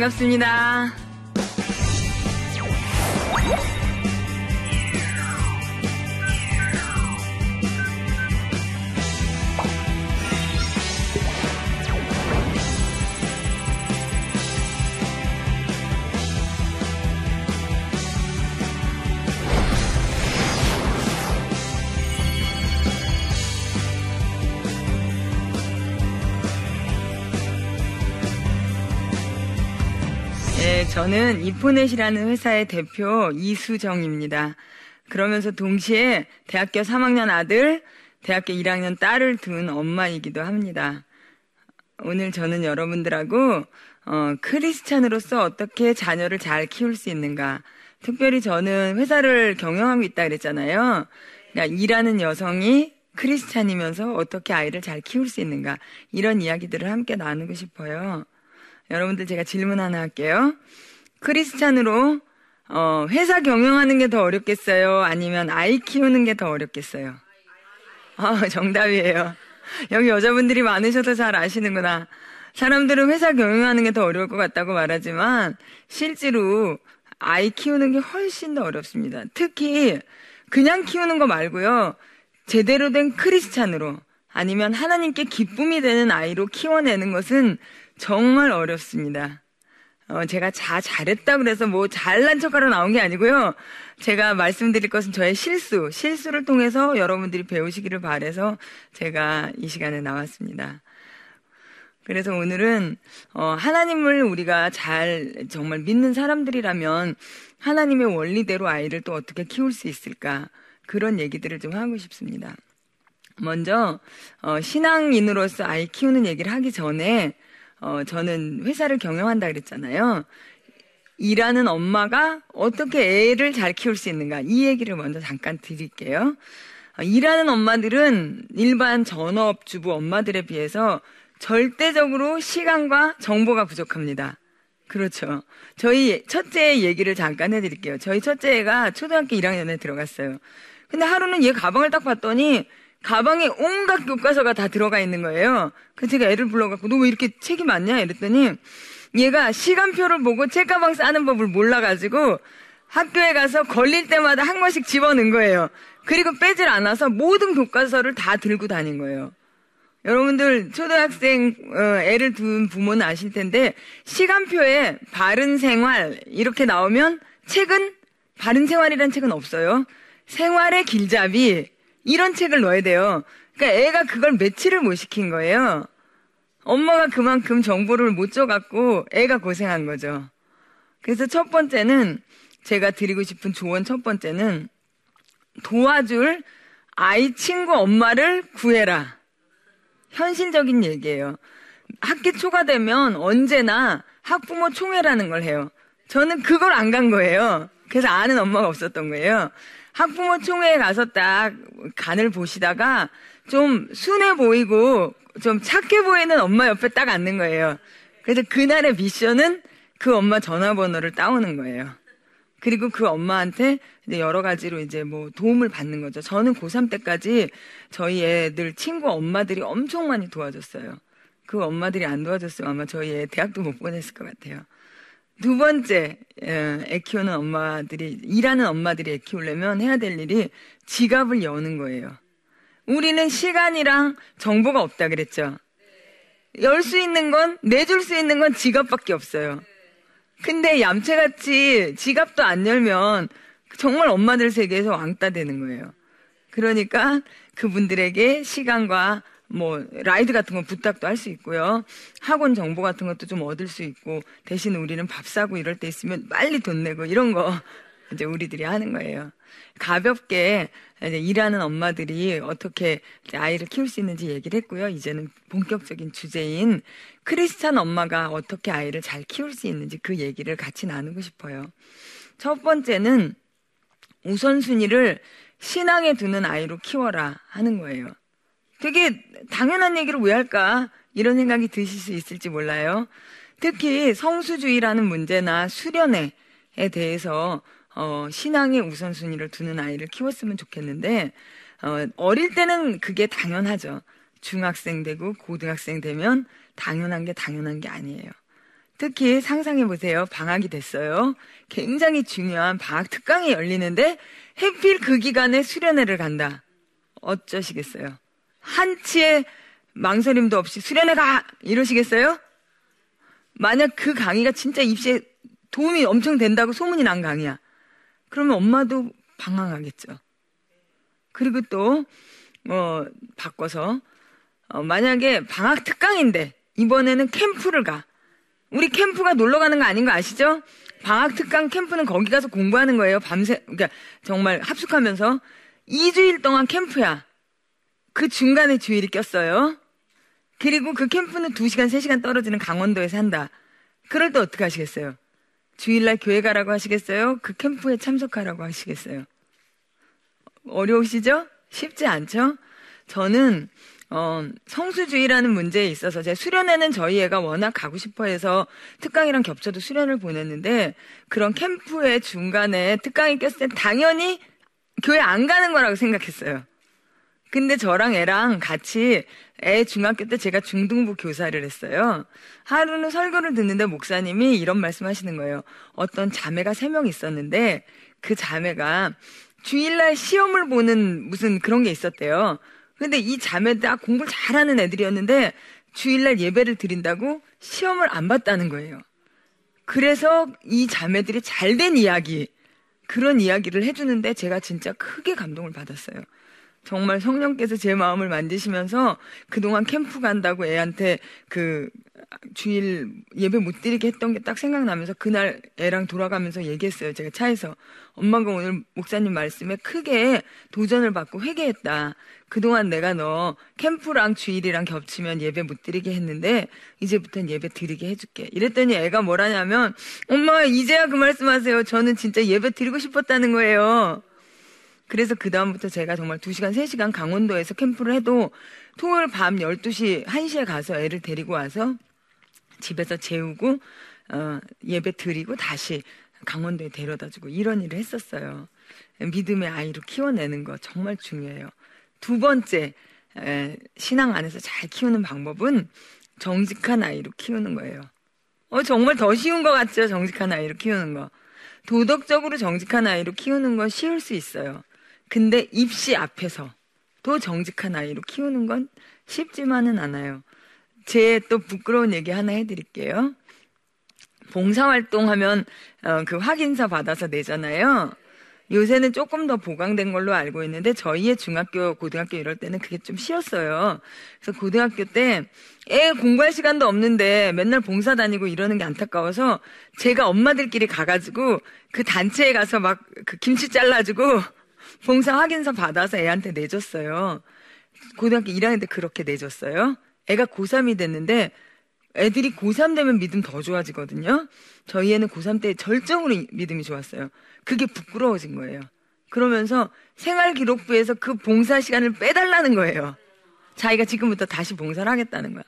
반갑습니다. 저는 이포넷이라는 회사의 대표 이수정입니다. 그러면서 동시에 대학교 3학년 아들, 대학교 1학년 딸을 둔 엄마이기도 합니다. 오늘 저는 여러분들하고 어, 크리스찬으로서 어떻게 자녀를 잘 키울 수 있는가. 특별히 저는 회사를 경영하고 있다 그랬잖아요. 그러니까 일하는 여성이 크리스찬이면서 어떻게 아이를 잘 키울 수 있는가. 이런 이야기들을 함께 나누고 싶어요. 여러분들 제가 질문 하나 할게요. 크리스찬으로 어, 회사 경영하는 게 더 어렵겠어요? 아니면 아이 키우는 게 더 어렵겠어요? 아, 정답이에요. 여기 여자분들이 많으셔서 잘 아시는구나. 사람들은 회사 경영하는 게 더 어려울 것 같다고 말하지만 실제로 아이 키우는 게 훨씬 더 어렵습니다. 특히 그냥 키우는 거 말고요. 제대로 된 크리스찬으로 아니면 하나님께 기쁨이 되는 아이로 키워내는 것은 정말 어렵습니다. 어, 제가 자, 잘했다 그래서 뭐 잘난 척하러 나온 게 아니고요. 제가 말씀드릴 것은 저의 실수, 실수를 통해서 여러분들이 배우시기를 바래서 제가 이 시간에 나왔습니다. 그래서 오늘은 어, 하나님을 우리가 잘 정말 믿는 사람들이라면 하나님의 원리대로 아이를 또 어떻게 키울 수 있을까 그런 얘기들을 좀 하고 싶습니다. 먼저 어, 신앙인으로서 아이 키우는 얘기를 하기 전에 어, 저는 회사를 경영한다 그랬잖아요. 일하는 엄마가 어떻게 애를 잘 키울 수 있는가 이 얘기를 먼저 잠깐 드릴게요. 어, 일하는 엄마들은 일반 전업주부 엄마들에 비해서 절대적으로 시간과 정보가 부족합니다. 그렇죠. 저희 첫째 얘기를 잠깐 해드릴게요. 저희 첫째가 초등학교 1학년에 들어갔어요. 근데 하루는 얘 가방을 딱 봤더니 가방에 온갖 교과서가 다 들어가 있는 거예요. 그래서 제가 애를 불러갖고 너 왜 이렇게 책이 많냐 이랬더니 얘가 시간표를 보고 책가방 싸는 법을 몰라가지고 학교에 가서 걸릴 때마다 한 권씩 집어넣은 거예요. 그리고 빼질 않아서 모든 교과서를 다 들고 다닌 거예요. 여러분들 초등학생 어, 애를 둔 부모는 아실 텐데 시간표에 바른 생활 이렇게 나오면 책은 바른 생활이란 책은 없어요. 생활의 길잡이 이런 책을 넣어야 돼요. 그러니까 애가 그걸 며칠을 못 시킨 거예요. 엄마가 그만큼 정보를 못 줘갖고 애가 고생한 거죠. 그래서 첫 번째는 제가 드리고 싶은 조언 첫 번째는 도와줄 아이 친구 엄마를 구해라. 현실적인 얘기예요. 학기 초가 되면 언제나 학부모 총회라는 걸 해요. 저는 그걸 안 간 거예요. 그래서 아는 엄마가 없었던 거예요. 학부모 총회에 가서 딱 간을 보시다가 좀 순해 보이고 좀 착해 보이는 엄마 옆에 딱 앉는 거예요. 그래서 그날의 미션은 그 엄마 전화번호를 따오는 거예요. 그리고 그 엄마한테 이제 여러 가지로 이제 뭐 도움을 받는 거죠. 저는 고3 때까지 저희 애들 친구 엄마들이 엄청 많이 도와줬어요. 그 엄마들이 안 도와줬으면 아마 저희 애 대학도 못 보냈을 것 같아요. 두 번째, 예, 애 키우는 엄마들이, 일하는 엄마들이 애 키우려면 해야 될 일이 지갑을 여는 거예요. 우리는 시간이랑 정보가 없다 그랬죠. 열 수 있는 건, 내줄 수 있는 건 지갑밖에 없어요. 근데 얌체같이 지갑도 안 열면 정말 엄마들 세계에서 왕따 되는 거예요. 그러니까 그분들에게 시간과 뭐 라이드 같은 거 부탁도 할 수 있고요. 학원 정보 같은 것도 좀 얻을 수 있고 대신 우리는 밥 사고 이럴 때 있으면 빨리 돈 내고 이런 거 이제 우리들이 하는 거예요. 가볍게 이제 일하는 엄마들이 어떻게 아이를 키울 수 있는지 얘기를 했고요. 이제는 본격적인 주제인 크리스찬 엄마가 어떻게 아이를 잘 키울 수 있는지 그 얘기를 같이 나누고 싶어요. 첫 번째는 우선순위를 신앙에 두는 아이로 키워라 하는 거예요. 되게 당연한 얘기를 왜 할까? 이런 생각이 드실 수 있을지 몰라요. 특히 성수주의라는 문제나 수련회에 대해서 어, 신앙의 우선순위를 두는 아이를 키웠으면 좋겠는데 어, 어릴 때는 그게 당연하죠. 중학생 되고 고등학생 되면 당연한 게 당연한 게 아니에요. 특히 상상해 보세요. 방학이 됐어요. 굉장히 중요한 방학 특강이 열리는데 해필 그 기간에 수련회를 간다. 어쩌시겠어요? 한치의 망설임도 없이 수련회 가! 이러시겠어요? 만약 그 강의가 진짜 입시에 도움이 엄청 된다고 소문이 난 강의야. 그러면 엄마도 방황하겠죠. 그리고 또, 어, 바꿔서, 어, 만약에 방학 특강인데, 이번에는 캠프를 가. 우리 캠프가 놀러 가는 거 아닌 거 아시죠? 방학 특강 캠프는 거기 가서 공부하는 거예요. 밤새, 그러니까 정말 합숙하면서. 2주일 동안 캠프야. 그 중간에 주일이 꼈어요. 그리고 그 캠프는 2시간, 3시간 떨어지는 강원도에 산다. 그럴 때 어떻게 하시겠어요? 주일날 교회 가라고 하시겠어요? 그 캠프에 참석하라고 하시겠어요? 어려우시죠? 쉽지 않죠? 저는 어, 성수주의라는 문제에 있어서 제 수련회는 저희 애가 워낙 가고 싶어 해서 특강이랑 겹쳐도 수련을 보냈는데 그런 캠프의 중간에 특강이 꼈을 땐 당연히 교회 안 가는 거라고 생각했어요. 근데 저랑 애랑 같이 애 중학교 때 제가 중등부 교사를 했어요. 하루는 설교를 듣는데 목사님이 이런 말씀 하시는 거예요. 어떤 자매가 세 명 있었는데 그 자매가 주일날 시험을 보는 무슨 그런 게 있었대요. 근데 이 자매들 다 공부를 잘하는 애들이었는데 주일날 예배를 드린다고 시험을 안 봤다는 거예요. 그래서 이 자매들이 잘 된 이야기, 그런 이야기를 해주는데 제가 진짜 크게 감동을 받았어요. 정말 성령께서 제 마음을 만드시면서 그동안 캠프 간다고 애한테 그 주일 예배 못 드리게 했던 게 딱 생각나면서 그날 애랑 돌아가면서 얘기했어요. 제가 차에서. 엄마가 오늘 목사님 말씀에 크게 도전을 받고 회개했다. 그동안 내가 너 캠프랑 주일이랑 겹치면 예배 못 드리게 했는데 이제부터는 예배 드리게 해줄게. 이랬더니 애가 뭐라냐면 엄마 이제야 그 말씀하세요. 저는 진짜 예배 드리고 싶었다는 거예요. 그래서 그다음부터 제가 정말 2시간, 3시간 강원도에서 캠프를 해도 토요일 밤 12시, 1시에 가서 애를 데리고 와서 집에서 재우고 어, 예배 드리고 다시 강원도에 데려다 주고 이런 일을 했었어요. 믿음의 아이로 키워내는 거 정말 중요해요. 두 번째 에, 신앙 안에서 잘 키우는 방법은 정직한 아이로 키우는 거예요. 어, 정말 더 쉬운 것 같죠? 정직한 아이로 키우는 거. 도덕적으로 정직한 아이로 키우는 건 쉬울 수 있어요. 근데 입시 앞에서 또 정직한 아이로 키우는 건 쉽지만은 않아요. 제 또 부끄러운 얘기 하나 해드릴게요. 봉사활동 하면, 어, 그 확인서 받아서 내잖아요. 요새는 조금 더 보강된 걸로 알고 있는데 저희의 중학교, 고등학교 이럴 때는 그게 좀 쉬웠어요. 그래서 고등학교 때 애 공부할 시간도 없는데 맨날 봉사 다니고 이러는 게 안타까워서 제가 엄마들끼리 가가지고 그 단체에 가서 막 그 김치 잘라주고 봉사 확인서 받아서 애한테 내줬어요. 고등학교 1학년 때 그렇게 내줬어요. 애가 고3이 됐는데 애들이 고3 되면 믿음 더 좋아지거든요. 저희 애는 고3 때 절정으로 믿음이 좋았어요. 그게 부끄러워진 거예요. 그러면서 생활기록부에서 그 봉사 시간을 빼달라는 거예요. 자기가 지금부터 다시 봉사를 하겠다는 거야.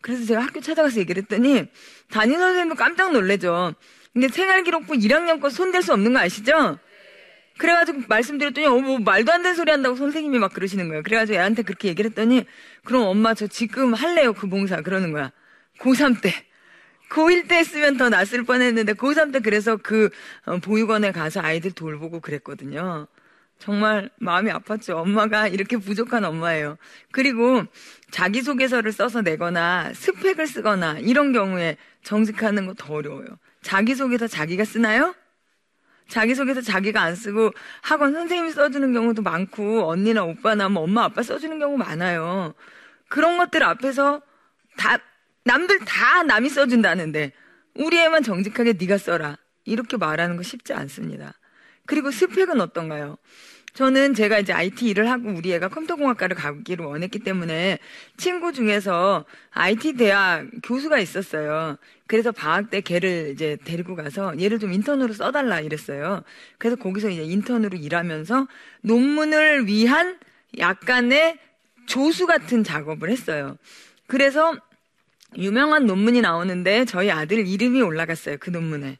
그래서 제가 학교 찾아가서 얘기를 했더니 담임 선생님도 깜짝 놀래죠. 근데 생활기록부 1학년 거 손댈 수 없는 거 아시죠? 그래가지고 말씀드렸더니 어, 뭐 말도 안 되는 소리 한다고 선생님이 막 그러시는 거예요. 그래가지고 애한테 그렇게 얘기를 했더니 그럼 엄마 저 지금 할래요 그 봉사 그러는 거야. 고3 때. 고1 때 했으면 더 낫을 뻔했는데 고3 때 그래서 그 어, 보육원에 가서 아이들 돌보고 그랬거든요. 정말 마음이 아팠죠. 엄마가 이렇게 부족한 엄마예요. 그리고 자기소개서를 써서 내거나 스펙을 쓰거나 이런 경우에 정직하는 거 더 어려워요. 자기소개서 자기가 쓰나요? 자기소개서 자기가 안 쓰고 학원 선생님이 써주는 경우도 많고 언니나 오빠나 뭐 엄마 아빠 써주는 경우 많아요. 그런 것들 앞에서 다 남들 다 남이 써준다는데 우리 애만 정직하게 네가 써라 이렇게 말하는 거 쉽지 않습니다. 그리고 스펙은 어떤가요? 저는 제가 이제 IT 일을 하고 우리 애가 컴퓨터공학과를 가기를 원했기 때문에 친구 중에서 IT 대학 교수가 있었어요. 그래서 방학 때 걔를 이제 데리고 가서 얘를 좀 인턴으로 써달라 이랬어요. 그래서 거기서 이제 인턴으로 일하면서 논문을 위한 약간의 조수 같은 작업을 했어요. 그래서 유명한 논문이 나오는데 저희 아들 이름이 올라갔어요. 그 논문에.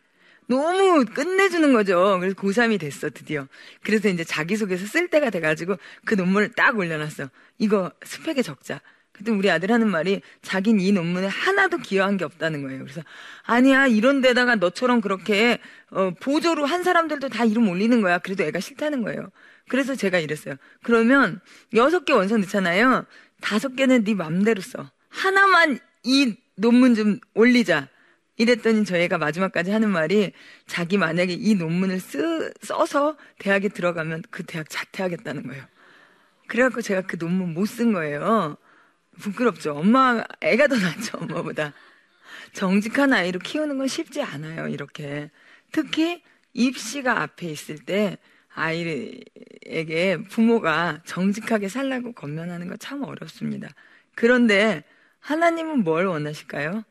너무 끝내주는 거죠. 그래서 고3이 됐어, 드디어. 그래서 이제 자기소개서 쓸 때가 돼가지고 그 논문을 딱 올려놨어. 이거 스펙에 적자. 그때 우리 아들 하는 말이 자긴 이 논문에 하나도 기여한 게 없다는 거예요. 그래서 아니야 이런 데다가 너처럼 그렇게 어, 보조로 한 사람들도 다 이름 올리는 거야. 그래도 애가 싫다는 거예요. 그래서 제가 이랬어요. 그러면 여섯 개 원서 넣잖아요. 다섯 개는 네 맘대로 써. 하나만 이 논문 좀 올리자. 이랬더니 저희가 마지막까지 하는 말이 자기 만약에 이 논문을 쓰, 써서 대학에 들어가면 그 대학 자퇴하겠다는 거예요. 그래갖고 제가 그 논문 못 쓴 거예요. 부끄럽죠. 엄마, 애가 더 낫죠, 엄마보다. 정직한 아이로 키우는 건 쉽지 않아요, 이렇게. 특히 입시가 앞에 있을 때 아이에게 부모가 정직하게 살라고 건면하는 거참 어렵습니다. 그런데 하나님은 뭘 원하실까요?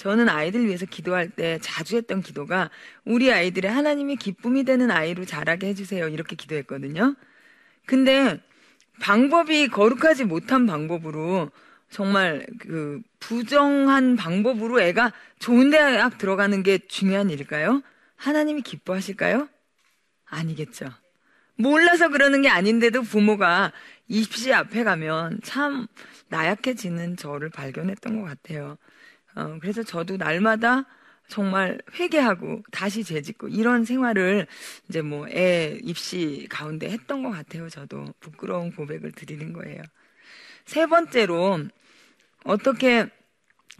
저는 아이들 위해서 기도할 때 자주 했던 기도가 우리 아이들의 하나님이 기쁨이 되는 아이로 자라게 해주세요. 이렇게 기도했거든요. 근데 방법이 거룩하지 못한 방법으로 정말 그 부정한 방법으로 애가 좋은 대학 들어가는 게 중요한 일일까요? 하나님이 기뻐하실까요? 아니겠죠. 몰라서 그러는 게 아닌데도 부모가 입시 앞에 가면 참 나약해지는 저를 발견했던 것 같아요. 어, 그래서 저도 날마다 정말 회개하고 다시 재짓고 이런 생활을 이제 뭐 애 입시 가운데 했던 것 같아요. 저도 부끄러운 고백을 드리는 거예요. 세 번째로 어떻게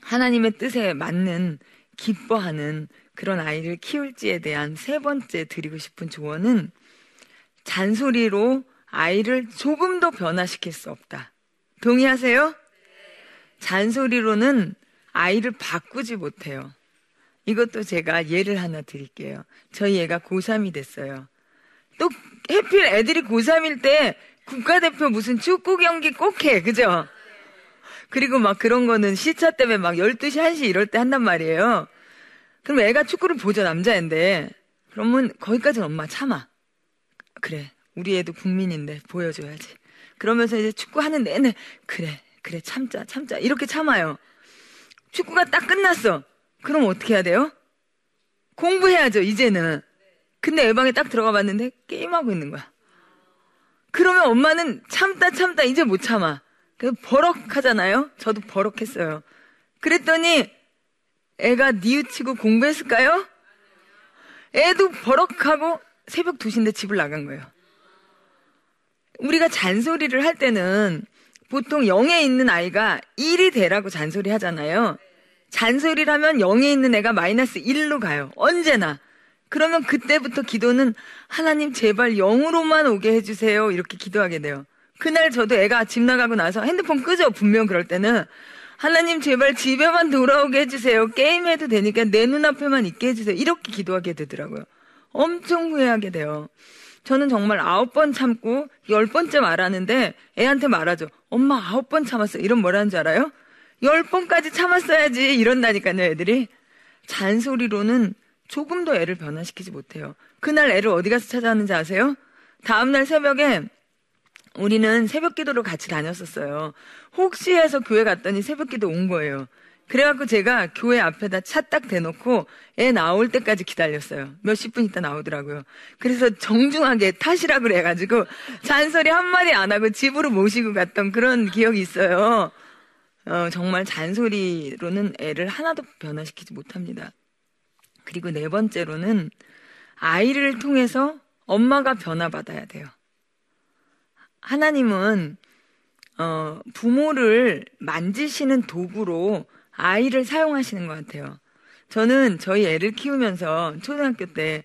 하나님의 뜻에 맞는 기뻐하는 그런 아이를 키울지에 대한 세 번째 드리고 싶은 조언은 잔소리로 아이를 조금 더 변화시킬 수 없다. 동의하세요? 잔소리로는 아이를 바꾸지 못해요. 이것도 제가 예를 하나 드릴게요. 저희 애가 고3이 됐어요. 또 해필 애들이 고3일 때 국가대표 무슨 축구 경기 꼭 해. 그죠? 그리고 막 그런 거는 시차 때문에 막 12시, 1시 이럴 때 한단 말이에요. 그럼 애가 축구를 보죠, 남자인데. 그러면 거기까지는 엄마 참아. 그래. 우리 애도 국민인데 보여줘야지. 그러면서 이제 축구하는 내내 그래, 그래, 참자, 참자. 이렇게 참아요. 축구가 딱 끝났어. 그럼 어떻게 해야 돼요? 공부해야죠, 이제는. 근데 애방에 딱 들어가 봤는데 게임하고 있는 거야. 그러면 엄마는 참다 참다 이제 못 참아. 그래서 버럭 하잖아요? 저도 버럭 했어요. 그랬더니 애가 뉘우치고 공부했을까요? 애도 버럭하고 새벽 2시인데 집을 나간 거예요. 우리가 잔소리를 할 때는 보통 0에 있는 아이가 1이 되라고 잔소리 하잖아요. 잔소리를 하면 0에 있는 애가 마이너스 1로 가요. 언제나. 그러면 그때부터 기도는 하나님 제발 0으로만 오게 해주세요. 이렇게 기도하게 돼요. 그날 저도 애가 집 나가고 나서 핸드폰 끄죠. 분명 그럴 때는. 하나님 제발 집에만 돌아오게 해주세요. 게임해도 되니까 내 눈앞에만 있게 해주세요. 이렇게 기도하게 되더라고요. 엄청 후회하게 돼요. 저는 정말 아홉 번 참고 열 번째 말하는데 애한테 말하죠. 엄마 아홉 번 참았어. 이런 뭐라는 줄 알아요? 열 번까지 참았어야지. 이런다니까요, 애들이. 잔소리로는 조금 더 애를 변화시키지 못해요. 그날 애를 어디 가서 찾아왔는지 아세요? 다음날 새벽에 우리는 새벽 기도를 같이 다녔었어요. 혹시 해서 교회 갔더니 새벽 기도 온 거예요. 그래갖고 제가 교회 앞에다 차 딱 대놓고 애 나올 때까지 기다렸어요. 몇십 분 있다 나오더라고요. 그래서 정중하게 타시라 그래가지고 잔소리 한마디 안 하고 집으로 모시고 갔던 그런 기억이 있어요. 어, 정말 잔소리로는 애를 하나도 변화시키지 못합니다. 그리고 네 번째로는 아이를 통해서 엄마가 변화받아야 돼요. 하나님은 어, 부모를 만지시는 도구로 아이를 사용하시는 것 같아요. 저는 저희 애를 키우면서 초등학교 때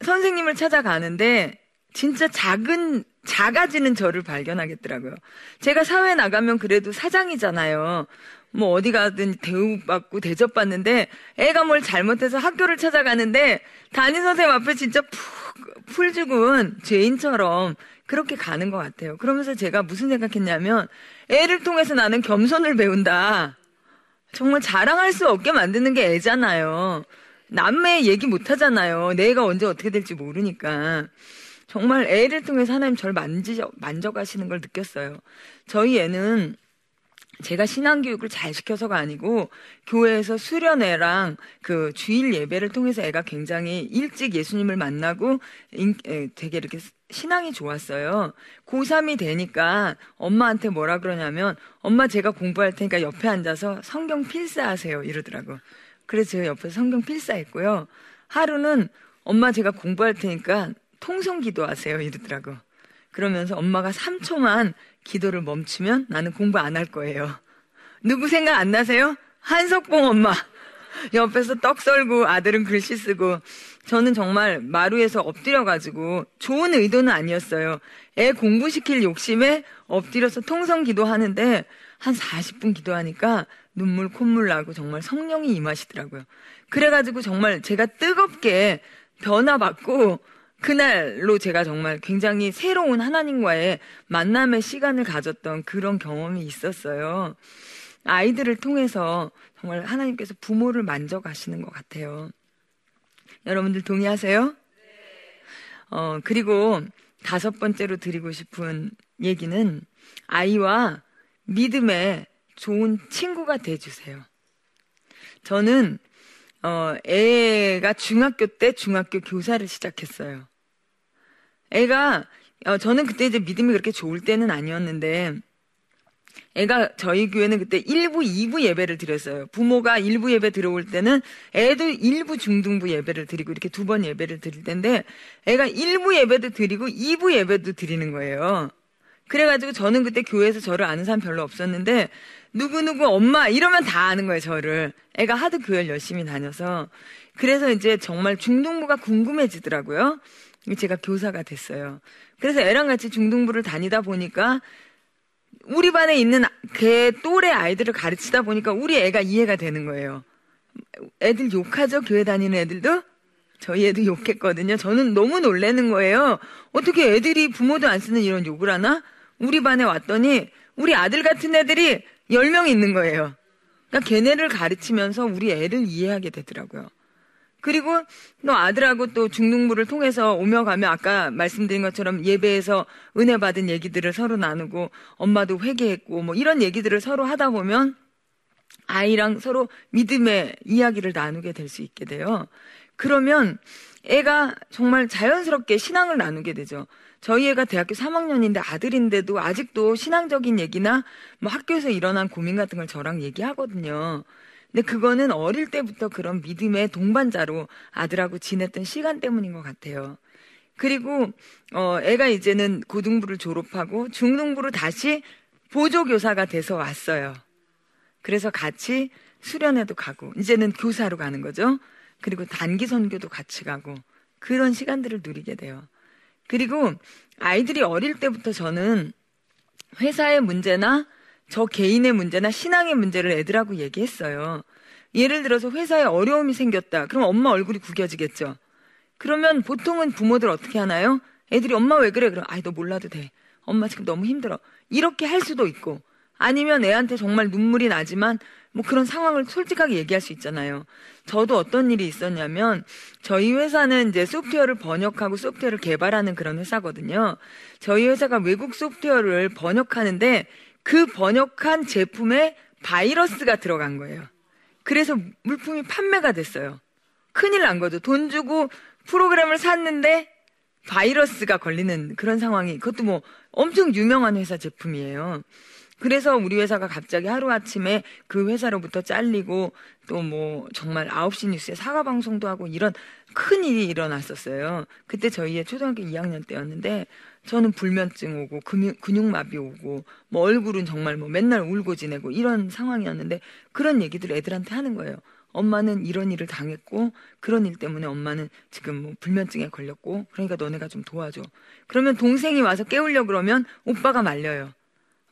선생님을 찾아가는데 진짜 작은 작아지는 저를 발견하겠더라고요. 제가 사회 나가면 그래도 사장이잖아요. 뭐 어디 가든 대우받고 대접받는데 애가 뭘 잘못해서 학교를 찾아가는데 담임 선생님 앞에 진짜 푹 풀 죽은 죄인처럼 그렇게 가는 것 같아요. 그러면서 제가 무슨 생각했냐면 애를 통해서 나는 겸손을 배운다. 정말 자랑할 수 없게 만드는 게 애잖아요. 남의 얘기 못 하잖아요. 내가 언제 어떻게 될지 모르니까. 정말 애를 통해서 하나님 저를 만지, 만져가시는 걸 느꼈어요. 저희 애는 제가 신앙교육을 잘 시켜서가 아니고 교회에서 수련회랑 그 주일 예배를 통해서 애가 굉장히 일찍 예수님을 만나고 되게 이렇게 신앙이 좋았어요. 고3이 되니까 엄마한테 뭐라 그러냐면 엄마 제가 공부할 테니까 옆에 앉아서 성경 필사하세요 이러더라고. 그래서 제가 옆에서 성경 필사했고요. 하루는 엄마 제가 공부할 테니까 통성 기도하세요 이러더라고. 그러면서 엄마가 3초만 기도를 멈추면 나는 공부 안 할 거예요. 누구 생각 안 나세요? 한석봉 엄마. 옆에서 떡 썰고 아들은 글씨 쓰고 저는 정말 마루에서 엎드려가지고 좋은 의도는 아니었어요. 애 공부시킬 욕심에 엎드려서 통성 기도하는데 한 40분 기도하니까 눈물 콧물 나고 정말 성령이 임하시더라고요. 그래가지고 정말 제가 뜨겁게 변화받고 그날로 제가 정말 굉장히 새로운 하나님과의 만남의 시간을 가졌던 그런 경험이 있었어요. 아이들을 통해서 정말 하나님께서 부모를 만져가시는 것 같아요. 여러분들 동의하세요? 어, 그리고 다섯 번째로 드리고 싶은 얘기는 아이와 믿음의 좋은 친구가 돼주세요. 저는 어, 애가 중학교 때 중학교 교사를 시작했어요. 애가 어, 저는 그때 이제 믿음이 그렇게 좋을 때는 아니었는데 애가 저희 교회는 그때 1부, 2부 예배를 드렸어요. 부모가 1부 예배 들어올 때는 애도 1부 중등부 예배를 드리고 이렇게 두 번 예배를 드릴 텐데 애가 1부 예배도 드리고 2부 예배도 드리는 거예요. 그래가지고 저는 그때 교회에서 저를 아는 사람 별로 없었는데 누구누구 엄마 이러면 다 아는 거예요 저를 애가 하도 교회를 열심히 다녀서 그래서 이제 정말 중등부가 궁금해지더라고요 제가 교사가 됐어요. 그래서 애랑 같이 중등부를 다니다 보니까 우리 반에 있는 걔 또래 아이들을 가르치다 보니까 우리 애가 이해가 되는 거예요. 애들 욕하죠? 교회 다니는 애들도? 저희 애도 욕했거든요. 저는 너무 놀래는 거예요. 어떻게 애들이 부모도 안 쓰는 이런 욕을 하나? 우리 반에 왔더니 우리 아들 같은 애들이 10명 있는 거예요. 그러니까 걔네를 가르치면서 우리 애를 이해하게 되더라고요. 그리고 또 아들하고 또 중등부를 통해서 오며 가며 아까 말씀드린 것처럼 예배에서 은혜 받은 얘기들을 서로 나누고 엄마도 회개했고 뭐 이런 얘기들을 서로 하다 보면 아이랑 서로 믿음의 이야기를 나누게 될 수 있게 돼요. 그러면 애가 정말 자연스럽게 신앙을 나누게 되죠. 저희 애가 대학교 3학년인데 아들인데도 아직도 신앙적인 얘기나 뭐 학교에서 일어난 고민 같은 걸 저랑 얘기하거든요. 근데 그거는 어릴 때부터 그런 믿음의 동반자로 아들하고 지냈던 시간 때문인 것 같아요. 그리고 어 애가 이제는 고등부를 졸업하고 중등부로 다시 보조 교사가 돼서 왔어요. 그래서 같이 수련회도 가고 이제는 교사로 가는 거죠. 그리고 단기 선교도 같이 가고 그런 시간들을 누리게 돼요. 그리고 아이들이 어릴 때부터 저는 회사의 문제나 저 개인의 문제나 신앙의 문제를 애들하고 얘기했어요. 예를 들어서 회사에 어려움이 생겼다. 그럼 엄마 얼굴이 구겨지겠죠. 그러면 보통은 부모들 어떻게 하나요? 애들이 엄마 왜 그래? 그럼 아이 너 몰라도 돼. 엄마 지금 너무 힘들어. 이렇게 할 수도 있고 아니면 애한테 정말 눈물이 나지만 뭐 그런 상황을 솔직하게 얘기할 수 있잖아요. 저도 어떤 일이 있었냐면 저희 회사는 이제 소프트웨어를 번역하고 소프트웨어를 개발하는 그런 회사거든요. 저희 회사가 외국 소프트웨어를 번역하는데 그 번역한 제품에 바이러스가 들어간 거예요. 그래서 물품이 판매가 됐어요. 큰일 난 거죠. 돈 주고 프로그램을 샀는데 바이러스가 걸리는 그런 상황이 그것도 뭐 엄청 유명한 회사 제품이에요. 그래서 우리 회사가 갑자기 하루아침에 그 회사로부터 잘리고 또 뭐 정말 9시 뉴스에 사과 방송도 하고 이런 큰 일이 일어났었어요. 그때 저희의 초등학교 2학년 때였는데 저는 불면증 오고 근육, 근육 마비 오고 뭐 얼굴은 정말 뭐 맨날 울고 지내고 이런 상황이었는데 그런 얘기들 애들한테 하는 거예요. 엄마는 이런 일을 당했고 그런 일 때문에 엄마는 지금 뭐 불면증에 걸렸고 그러니까 너네가 좀 도와줘. 그러면 동생이 와서 깨우려 그러면 오빠가 말려요.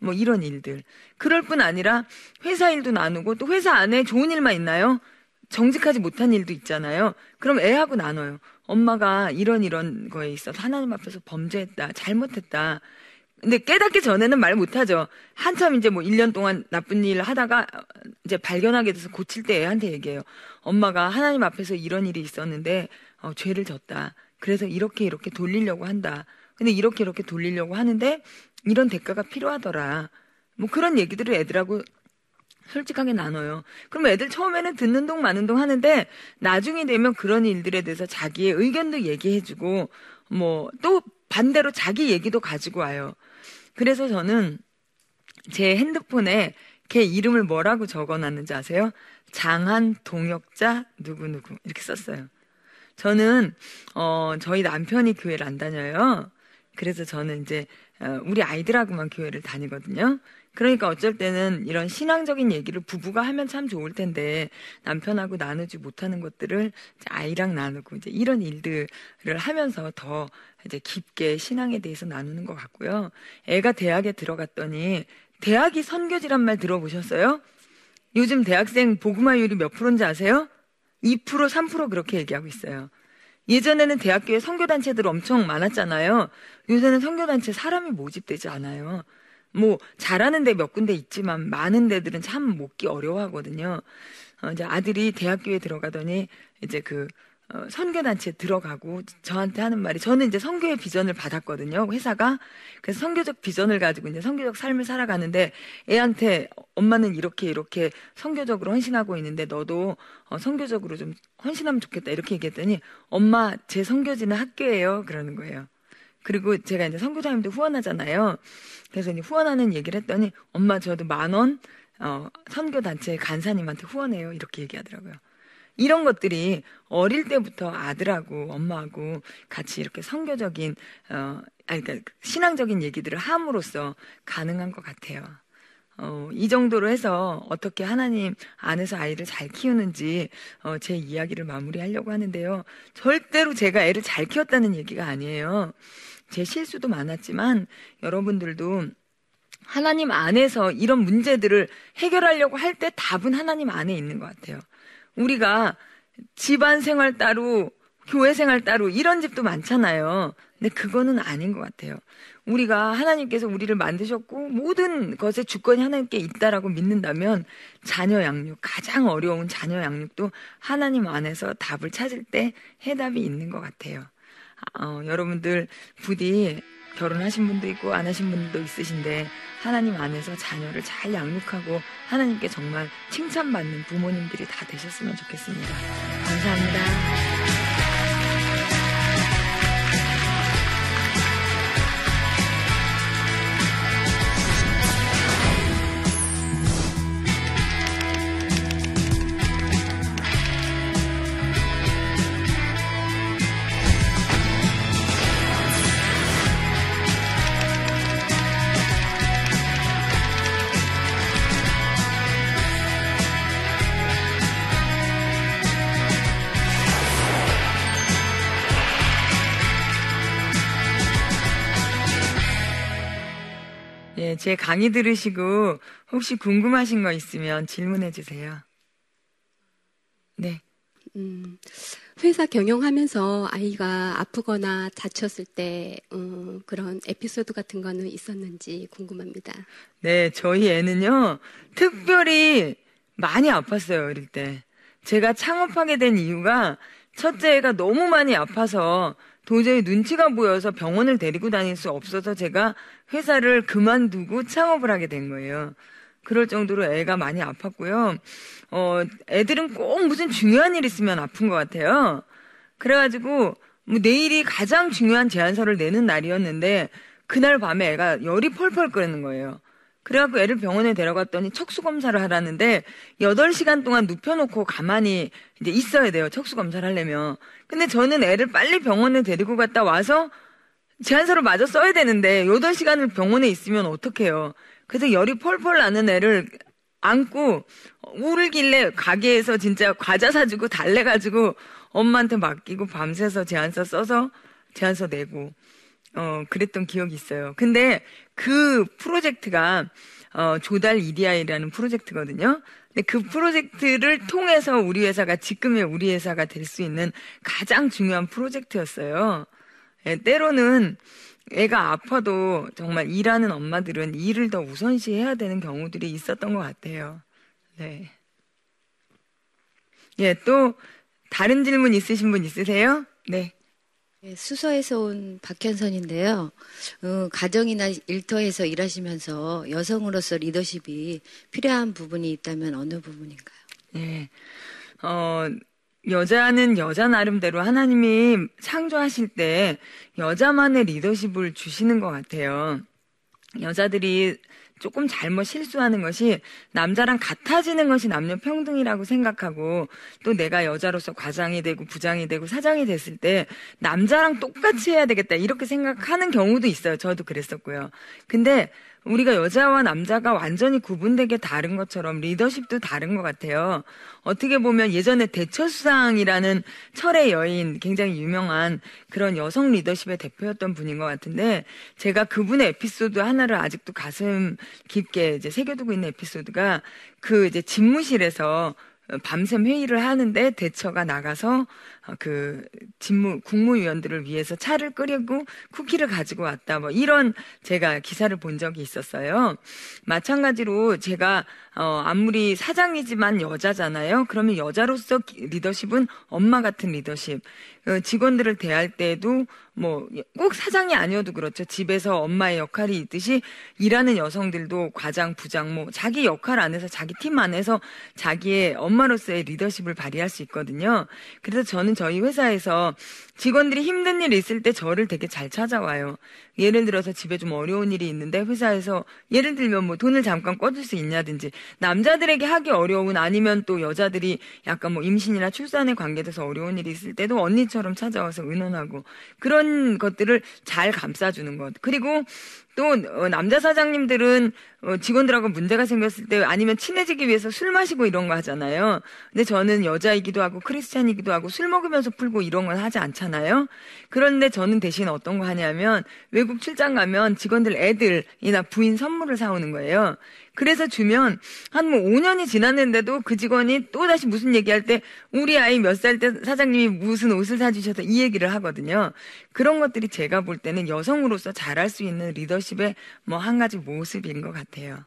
뭐 이런 일들. 그럴 뿐 아니라 회사 일도 나누고 또 회사 안에 좋은 일만 있나요? 정직하지 못한 일도 있잖아요. 그럼 애하고 나눠요. 엄마가 이런 이런 거에 있어서 하나님 앞에서 범죄했다. 잘못했다. 근데 깨닫기 전에는 말 못하죠. 한참 이제 뭐 1년 동안 나쁜 일 하다가 이제 발견하게 돼서 고칠 때 애한테 얘기해요. 엄마가 하나님 앞에서 이런 일이 있었는데 어, 죄를 졌다. 그래서 이렇게 이렇게 돌리려고 한다. 근데 이렇게 이렇게 돌리려고 하는데 이런 대가가 필요하더라. 뭐 그런 얘기들을 애들하고 솔직하게 나눠요. 그럼 애들 처음에는 듣는 동 마는 동 하는데 나중에 되면 그런 일들에 대해서 자기의 의견도 얘기해주고 뭐 또 반대로 자기 얘기도 가지고 와요. 그래서 저는 제 핸드폰에 걔 이름을 뭐라고 적어놨는지 아세요? 장한 동역자 누구누구 이렇게 썼어요. 저는 어 저희 남편이 교회를 안 다녀요. 그래서 저는 이제 어, 우리 아이들하고만 교회를 다니거든요. 그러니까 어쩔 때는 이런 신앙적인 얘기를 부부가 하면 참 좋을 텐데 남편하고 나누지 못하는 것들을 아이랑 나누고 이제 이런 일들을 하면서 더 이제 깊게 신앙에 대해서 나누는 것 같고요. 애가 대학에 들어갔더니 대학이 선교지란 말 들어보셨어요? 요즘 대학생 보그마율이 몇 프로인지 아세요? 2% 3% 그렇게 얘기하고 있어요. 예전에는 대학교에 선교단체들 엄청 많았잖아요. 요새는 선교단체 사람이 모집되지 않아요. 뭐 잘하는 데 몇 군데 있지만 많은 데들은 참 먹기 어려워하거든요. 어, 이제 아들이 대학교에 들어가더니 이제 그 어, 선교단체 들어가고 저한테 하는 말이 저는 이제 선교의 비전을 받았거든요. 회사가 그래서 선교적 비전을 가지고 이제 선교적 삶을 살아가는데 애한테 엄마는 이렇게 이렇게 선교적으로 헌신하고 있는데 너도 어, 선교적으로 좀 헌신하면 좋겠다 이렇게 얘기했더니 엄마 제 선교지는 학교예요 그러는 거예요. 그리고 제가 이제 선교사님도 후원하잖아요. 그래서 이제 후원하는 얘기를 했더니 엄마 저도 만 원, 어, 선교단체 간사님한테 후원해요. 이렇게 얘기하더라고요. 이런 것들이 어릴 때부터 아들하고 엄마하고 같이 이렇게 선교적인, 어, 아니, 그러니까 신앙적인 얘기들을 함으로써 가능한 것 같아요. 어, 이 정도로 해서 어떻게 하나님 안에서 아이를 잘 키우는지 어, 제 이야기를 마무리하려고 하는데요. 절대로 제가 애를 잘 키웠다는 얘기가 아니에요. 제 실수도 많았지만 여러분들도 하나님 안에서 이런 문제들을 해결하려고 할 때 답은 하나님 안에 있는 것 같아요. 우리가 집안 생활 따로, 교회 생활 따로 이런 집도 많잖아요. 근데 그거는 아닌 것 같아요. 우리가 하나님께서 우리를 만드셨고 모든 것의 주권이 하나님께 있다라고 믿는다면 자녀 양육, 가장 어려운 자녀 양육도 하나님 안에서 답을 찾을 때 해답이 있는 것 같아요. 어, 여러분들 부디 결혼하신 분도 있고 안 하신 분도 있으신데 하나님 안에서 자녀를 잘 양육하고 하나님께 정말 칭찬받는 부모님들이 다 되셨으면 좋겠습니다. 감사합니다. 제 강의 들으시고 혹시 궁금하신 거 있으면 질문해 주세요. 네. 음, 회사 경영하면서 아이가 아프거나 다쳤을 때 음, 그런 에피소드 같은 거는 있었는지 궁금합니다. 네, 저희 애는요 특별히 많이 아팠어요 어릴 때. 제가 창업하게 된 이유가 첫째 애가 너무 많이 아파서 도저히 눈치가 보여서 병원을 데리고 다닐 수 없어서 제가 회사를 그만두고 창업을 하게 된 거예요. 그럴 정도로 애가 많이 아팠고요. 어, 애들은 꼭 무슨 중요한 일 있으면 아픈 것 같아요. 그래가지고, 뭐 내일이 가장 중요한 제안서를 내는 날이었는데, 그날 밤에 애가 열이 펄펄 끓는 거예요. 그래갖고 애를 병원에 데려갔더니 척수 검사를 하라는데 8시간 동안 눕혀놓고 가만히 이제 있어야 돼요. 척수 검사를 하려면. 근데 저는 애를 빨리 병원에 데리고 갔다 와서 제안서를 마저 써야 되는데 8시간을 병원에 있으면 어떡해요. 그래서 열이 펄펄 나는 애를 안고 울길래 가게에서 진짜 과자 사주고 달래 가지고 엄마한테 맡기고 밤새서 제안서 써서 제안서 내고 어, 그랬던 기억이 있어요. 근데 그 프로젝트가 어, 조달 이디아이라는 프로젝트거든요. 근데 그 프로젝트를 통해서 우리 회사가 지금의 우리 회사가 될 수 있는 가장 중요한 프로젝트였어요. 예, 때로는 애가 아파도 정말 일하는 엄마들은 일을 더 우선시해야 되는 경우들이 있었던 것 같아요. 네. 예, 또 다른 질문 있으신 분 있으세요? 네. 네, 수서에서 온 박현선인데요. 어, 가정이나 일터에서 일하시면서 여성으로서 리더십이 필요한 부분이 있다면 어느 부분인가요? 네. 어, 여자는 여자 나름대로 하나님이 창조하실 때 여자만의 리더십을 주시는 것 같아요. 여자들이 조금 잘못 실수하는 것이 남자랑 같아지는 것이 남녀 평등이라고 생각하고 또 내가 여자로서 과장이 되고 부장이 되고 사장이 됐을 때 남자랑 똑같이 해야 되겠다 이렇게 생각하는 경우도 있어요. 저도 그랬었고요. 근데 우리가 여자와 남자가 완전히 구분되게 다른 것처럼 리더십도 다른 것 같아요. 어떻게 보면 예전에 대처수상이라는 철의 여인, 굉장히 유명한 그런 여성 리더십의 대표였던 분인 것 같은데, 제가 그분의 에피소드 하나를 아직도 가슴 깊게 이제 새겨두고 있는 에피소드가 그 이제 집무실에서 밤샘 회의를 하는데 대처가 나가서 어, 그 직무 국무위원들을 위해서 차를 끓이고 쿠키를 가지고 왔다 뭐 이런 제가 기사를 본 적이 있었어요. 마찬가지로 제가 어 아무리 사장이지만 여자잖아요. 그러면 여자로서 리더십은 엄마 같은 리더십. 어, 직원들을 대할 때도 뭐 꼭 사장이 아니어도 그렇죠. 집에서 엄마의 역할이 있듯이 일하는 여성들도 과장, 부장 뭐 자기 역할 안에서 자기 팀 안에서 자기의 엄마로서의 리더십을 발휘할 수 있거든요. 그래서 저는 저희 회사에서 직원들이 힘든 일 있을 때 저를 되게 잘 찾아와요. 예를 들어서 집에 좀 어려운 일이 있는데 회사에서 예를 들면 뭐 돈을 잠깐 꺼줄 수 있냐든지 남자들에게 하기 어려운 아니면 또 여자들이 약간 뭐 임신이나 출산에 관계돼서 어려운 일이 있을 때도 언니처럼 찾아와서 의논하고 그런 것들을 잘 감싸주는 것. 그리고 또 어, 남자 사장님들은 어, 직원들하고 문제가 생겼을 때 아니면 친해지기 위해서 술 마시고 이런 거 하잖아요. 근데 저는 여자이기도 하고 크리스찬이기도 하고 술 먹으면서 풀고 이런 건 하지 않잖아요. 그런데 저는 대신 어떤 거 하냐면 외국 출장 가면 직원들 애들이나 부인 선물을 사오는 거예요. 그래서 주면 한 뭐 5년이 지났는데도 그 직원이 또 다시 무슨 얘기할 때 우리 아이 몇 살 때 사장님이 무슨 옷을 사주셔서 이 얘기를 하거든요. 그런 것들이 제가 볼 때는 여성으로서 잘할 수 있는 리더십의 뭐 한 가지 모습인 것 같아요.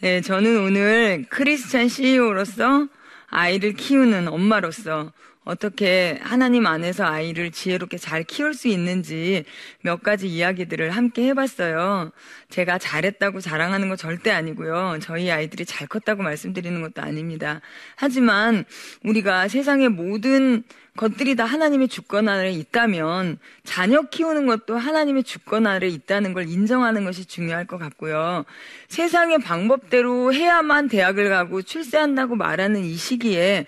네, 저는 오늘 크리스찬 CEO로서 아이를 키우는 엄마로서 어떻게 하나님 안에서 아이를 지혜롭게 잘 키울 수 있는지 몇 가지 이야기들을 함께 해봤어요. 제가 잘했다고 자랑하는 거 절대 아니고요. 저희 아이들이 잘 컸다고 말씀드리는 것도 아닙니다. 하지만 우리가 세상의 모든 것들이 다 하나님의 주권 아래 있다면 자녀 키우는 것도 하나님의 주권 아래 있다는 걸 인정하는 것이 중요할 것 같고요. 세상의 방법대로 해야만 대학을 가고 출세한다고 말하는 이 시기에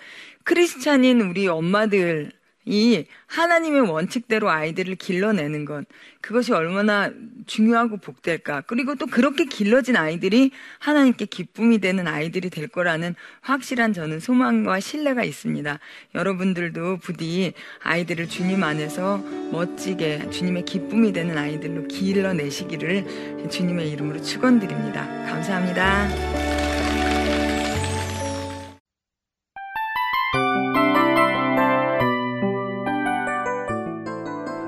크리스찬인 우리 엄마들이 하나님의 원칙대로 아이들을 길러내는 것, 그것이 얼마나 중요하고 복될까. 그리고 또 그렇게 길러진 아이들이 하나님께 기쁨이 되는 아이들이 될 거라는 확실한 저는 소망과 신뢰가 있습니다. 여러분들도 부디 아이들을 주님 안에서 멋지게 주님의 기쁨이 되는 아이들로 길러내시기를 주님의 이름으로 축원드립니다. 감사합니다.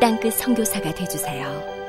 땅끝 성교사가 되주세요